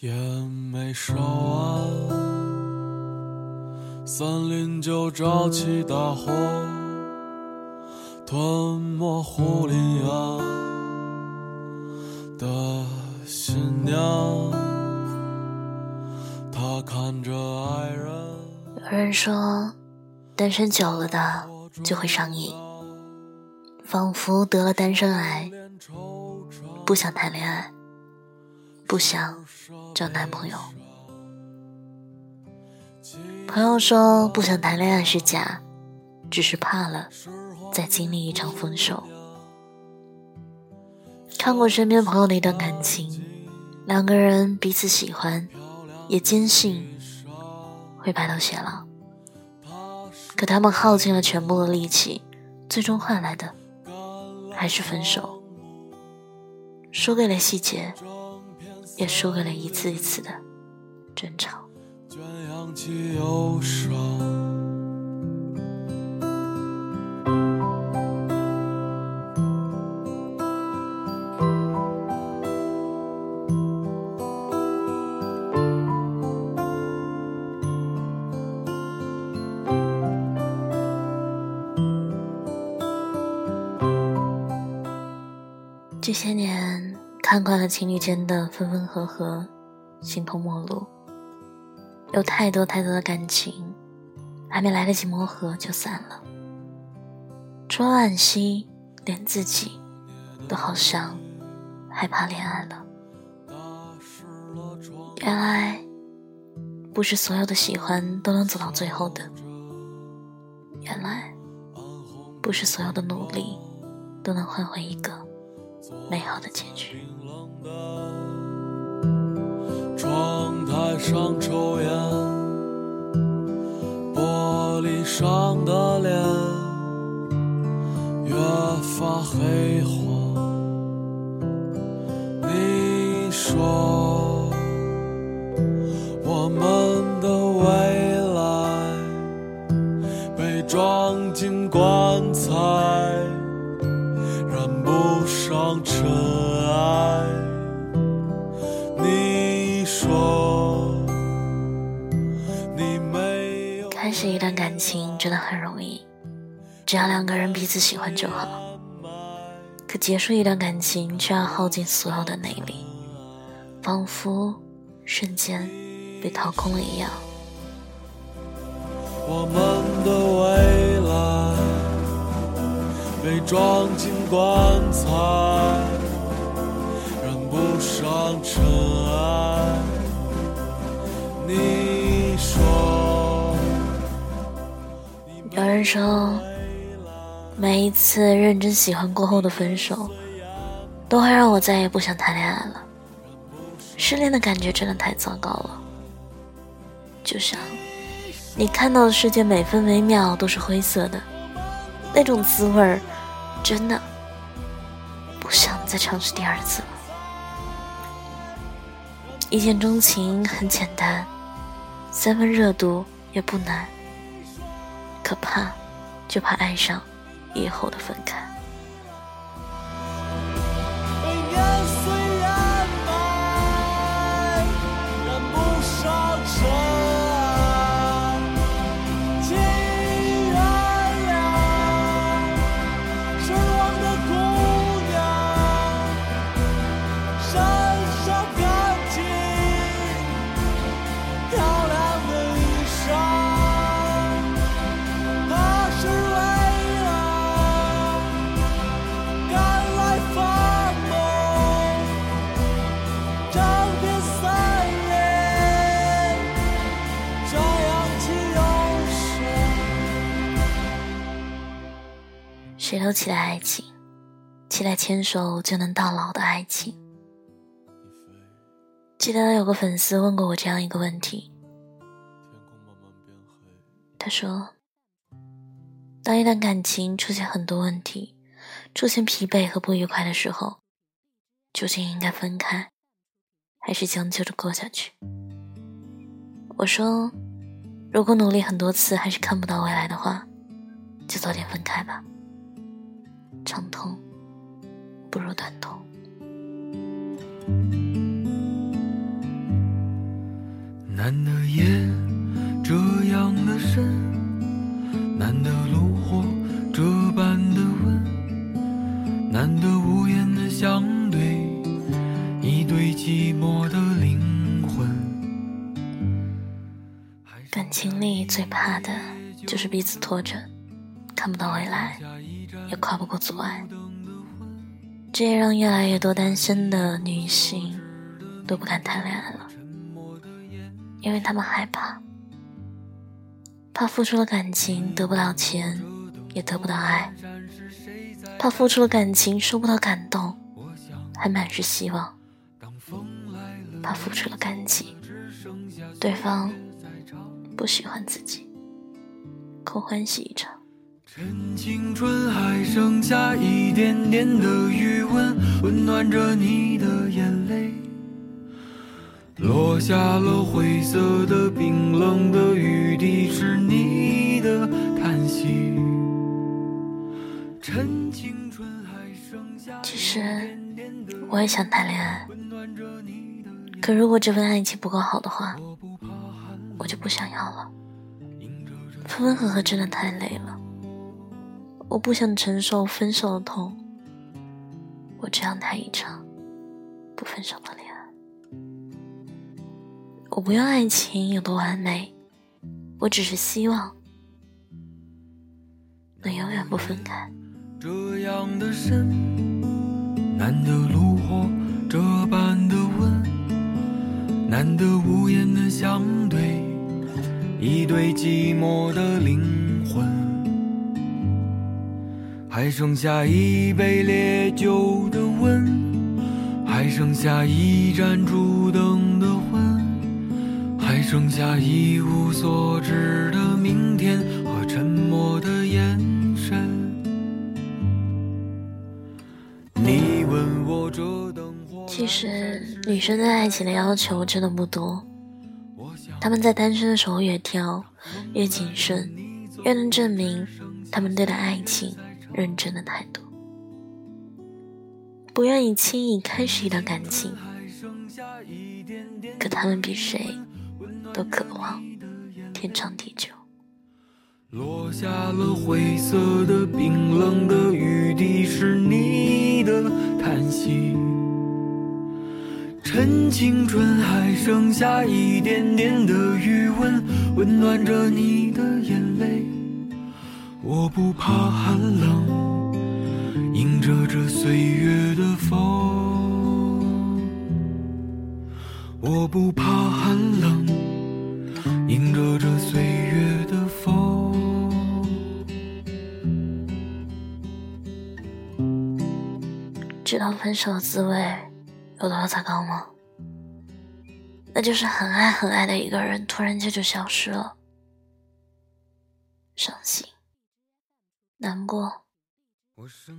也没烧完，森林就着起大火，吞没护林员的新娘。他看着爱人，有人说，单身久了的就会上瘾，仿佛得了单身癌，不想谈恋爱，不想。找男朋友，朋友说不想谈恋爱是假，只是怕了再经历一场分手。看过身边朋友的一段感情，两个人彼此喜欢，也坚信会白头偕老，可他们耗尽了全部的力气，最终换来的还是分手，输给了细节。也输给了一次一次的争吵。卷扬起忧伤这些年。看惯了情侣间的分分合合，形同陌路，有太多太多的感情，还没来得及磨合就散了。除了惋惜，连自己都好像害怕恋爱了。原来，不是所有的喜欢都能走到最后的。原来，不是所有的努力都能换回一个美好的结局。窗台上抽烟，玻璃上的脸越发黑黄。此喜欢就好。可结束一段感情却要耗尽所有的内力，仿佛瞬间被掏空了一样。我们的未来被装进棺材，染不上尘埃。你说。有人说，每一次认真喜欢过后的分手，都会让我再也不想谈恋爱了。失恋的感觉真的太糟糕了，就像你看到的世界每分每秒都是灰色的，那种滋味儿，真的不想再尝试第二次了。一见钟情很简单，三分热度也不难。可怕，就怕爱上以后的分开。谁都期待爱情，期待牵手就能到老的爱情。记得有个粉丝问过我这样一个问题，他说：“当一段感情出现很多问题，出现疲惫和不愉快的时候，究竟应该分开，还是将就着过下去？”我说：“如果努力很多次还是看不到未来的话，就早点分开吧。”长痛不如短痛。难得夜这样的深，难得炉火这般的温，难得无言的相对，一对寂寞的灵魂。感情里最怕的就是彼此拖着，看不到未来，也跨不过阻碍。这也让越来越多单身的女性都不敢谈恋爱了，因为他们害怕，怕付出了感情得不到钱，也得不到爱；怕付出了感情收不到感动，还满是希望；怕付出了感情，对方不喜欢自己，空欢喜一场。趁青春还剩下一点点的余温，温暖着你的眼泪，落下了灰色的冰冷的雨滴，是你的叹息。趁青春还剩下其实我也想谈恋爱，可如果这份爱情不够好的话，我就不想要了。分分合合真的太累了。我不想承受分手的痛，我只想谈一场不分手的恋爱。我不要爱情有多完美，我只是希望能永远不分开。这样的深，难得炉火这般的温，难得无言的相对，一对寂寞的灵魂。还剩下一杯烈酒的温，还剩下一盏烛灯的昏，还剩下一无所知的明天和沉默的眼神。你问我这灯火，其实女生对爱情的要求真的不多，她们在单身的时候越挑越谨慎，越能证明她们对待爱情。认真的态度，不愿意轻易开始一段感情，可他们比谁都渴望天长地久。落下了灰色的冰冷的雨滴，是你的叹息。趁青春还剩下一点点的余温，温暖着你的眼泪。我不怕寒冷，迎着这岁月的风。我不怕寒冷，迎着这岁月的风。知道分手的滋味有多糟糕吗？那就是很爱很爱的一个人，突然间就消失了，伤心。难过、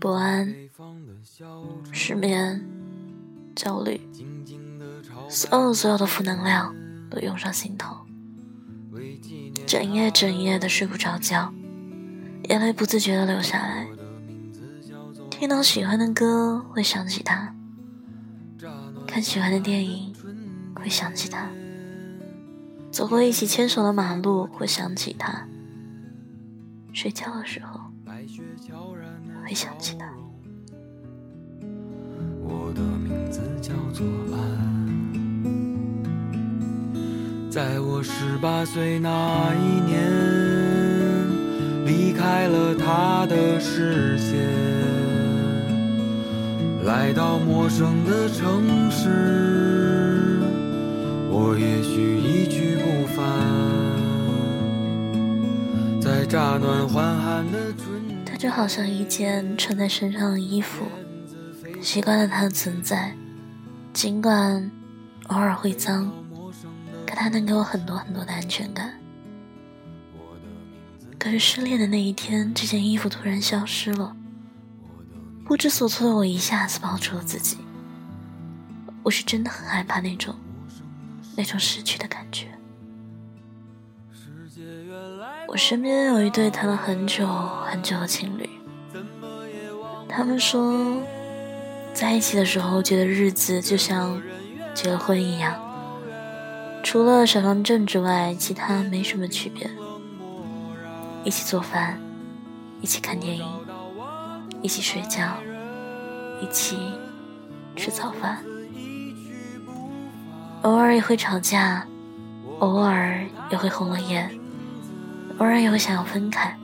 不安、失眠、焦虑，所有所有的负能量都涌上心头，整夜整夜的睡不着觉，眼泪不自觉的流下来。听到喜欢的歌会想起他，看喜欢的电影会想起他，走过一起牵手的马路会想起他，睡觉的时候。会想起他。我的名字叫做安，在我十八岁那一年，离开了他的视线，来到陌生的城市，我也许一去不返，在乍暖还寒的。就好像一件穿在身上的衣服，习惯了它的存在，尽管偶尔会脏，可它能给我很多很多的安全感。可是失恋的那一天，这件衣服突然消失了，不知所措的我一下子抱住了自己。我是真的很害怕那种，那种失去的感觉。我身边有一对谈了很久很久的情侣，他们说，在一起的时候觉得日子就像结了婚一样，除了小方阵之外，其他没什么区别。一起做饭，一起看电影，一起睡觉，一起吃早饭。偶尔也会吵架，偶尔也会红了眼，偶尔也会想要分开。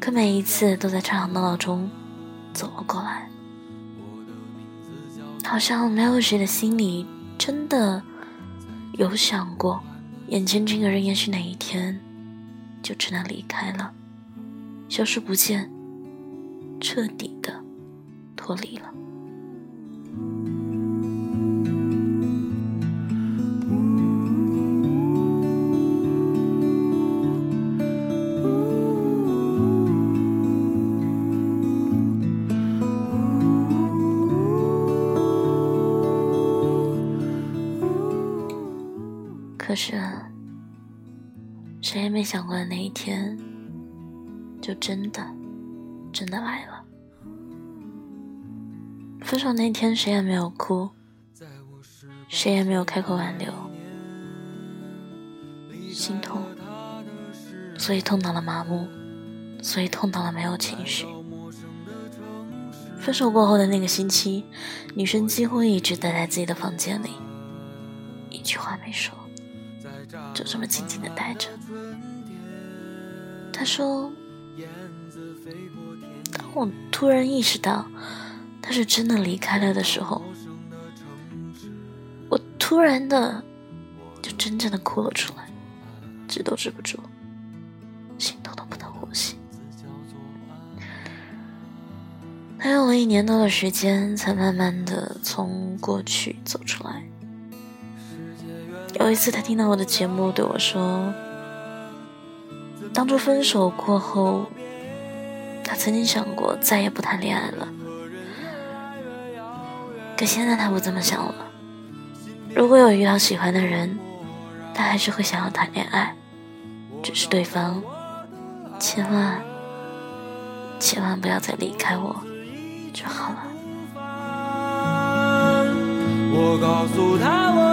可每一次都在吵吵闹闹中走了过来，好像没有谁的心里真的有想过，眼前这个人也许哪一天。就只能离开了，消失不见，彻底的脱离了。没想过的那一天，就真的，真的来了。分手那天，谁也没有哭，谁也没有开口挽留，心痛，所以痛到了麻木，所以痛到了没有情绪。分手过后的那个星期，女生几乎一直待在自己的房间里，一句话没说。就这么静静的待着。他说：“当我突然意识到他是真的离开了的时候，我突然的就真正的哭了出来，止都止不住，心痛的不能呼吸。他用了一年多的时间，才慢慢的从过去走出来。”有一次，他听到我的节目，对我说：“当初分手过后，他曾经想过再也不谈恋爱了。可现在他不这么想了。如果有遇到喜欢的人，他还是会想要谈恋爱，只是对方千万千万不要再离开我就好了。”我告诉他我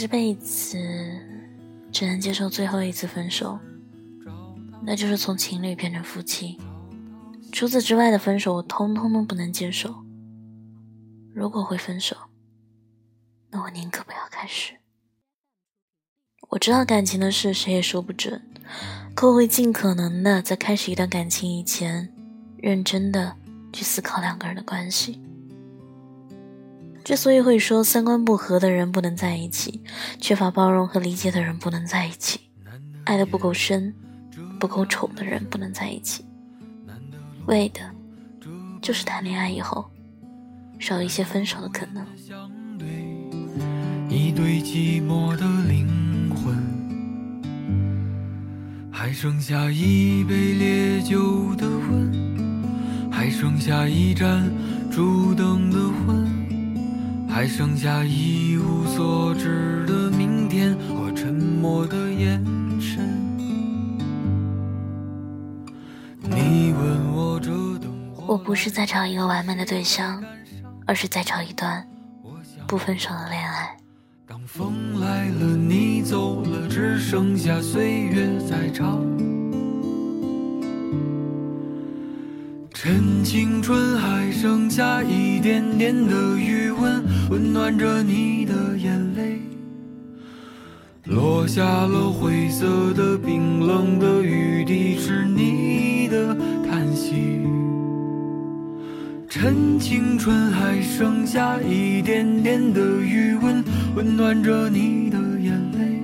这辈子只能接受最后一次分手，那就是从情侣变成夫妻。除此之外的分手，我通通都不能接受。如果会分手，那我宁可不要开始。我知道感情的事谁也说不准，可我会尽可能的在开始一段感情以前，认真的去思考两个人的关系。之所以会说三观不合的人不能在一起，缺乏包容和理解的人不能在一起，爱的不够深、不够宠的人不能在一起，为的就是谈恋爱以后少一些分手的可能。一对寂寞的灵魂，还剩下一杯烈酒的温，还剩下一盏烛灯的昏。还剩下一无所知的明天和沉默的眼神。你问我这我不是在找一个完美的对象，而是在找一段不分手的恋爱。当风来了，你走了，只剩下岁月在唱。趁青春还剩下一点点的余温，温暖着你的眼泪。落下了灰色的冰冷的雨滴，是你的叹息。趁青春还剩下一点点的余温，温暖着你的眼泪。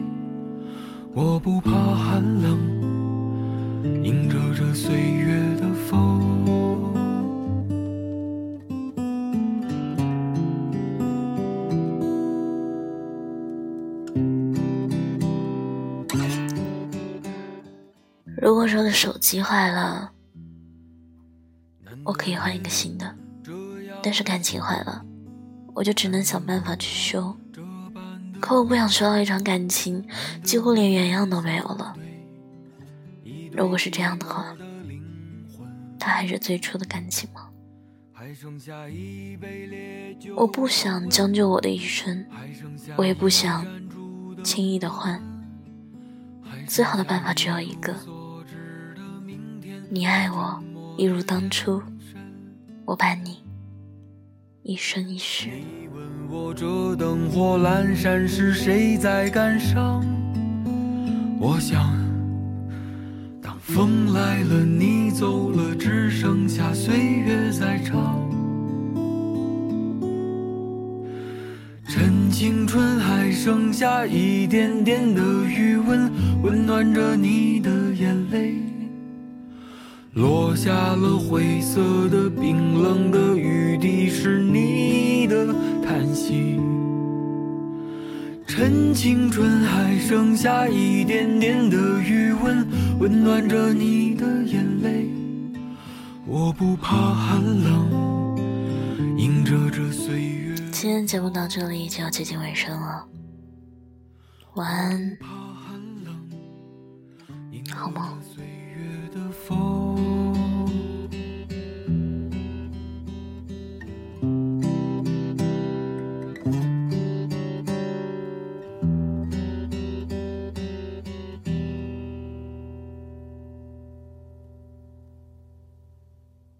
我不怕寒冷，迎着这岁月的风。如果说的手机坏了，我可以换一个新的，但是感情坏了，我就只能想办法去修。可我不想修到一场感情几乎连原样都没有了。如果是这样的话，它还是最初的感情吗？我不想将就我的一生，我也不想轻易的换。最好的办法只有一个：你爱我，一如当初。我伴你一生一世。你问我这灯火阑珊是谁在感伤？我想，当风来了，你走了，只剩下岁月在唱。趁青春还剩下一点点的余温，温暖着你。落下了灰色的冰冷的雨滴，是你的叹息。趁青春还剩下一点点的余温，温暖着你的眼泪。我不怕寒冷，迎着这岁月。今天节目到这里就要接近尾声了，晚安，好梦。岁月的风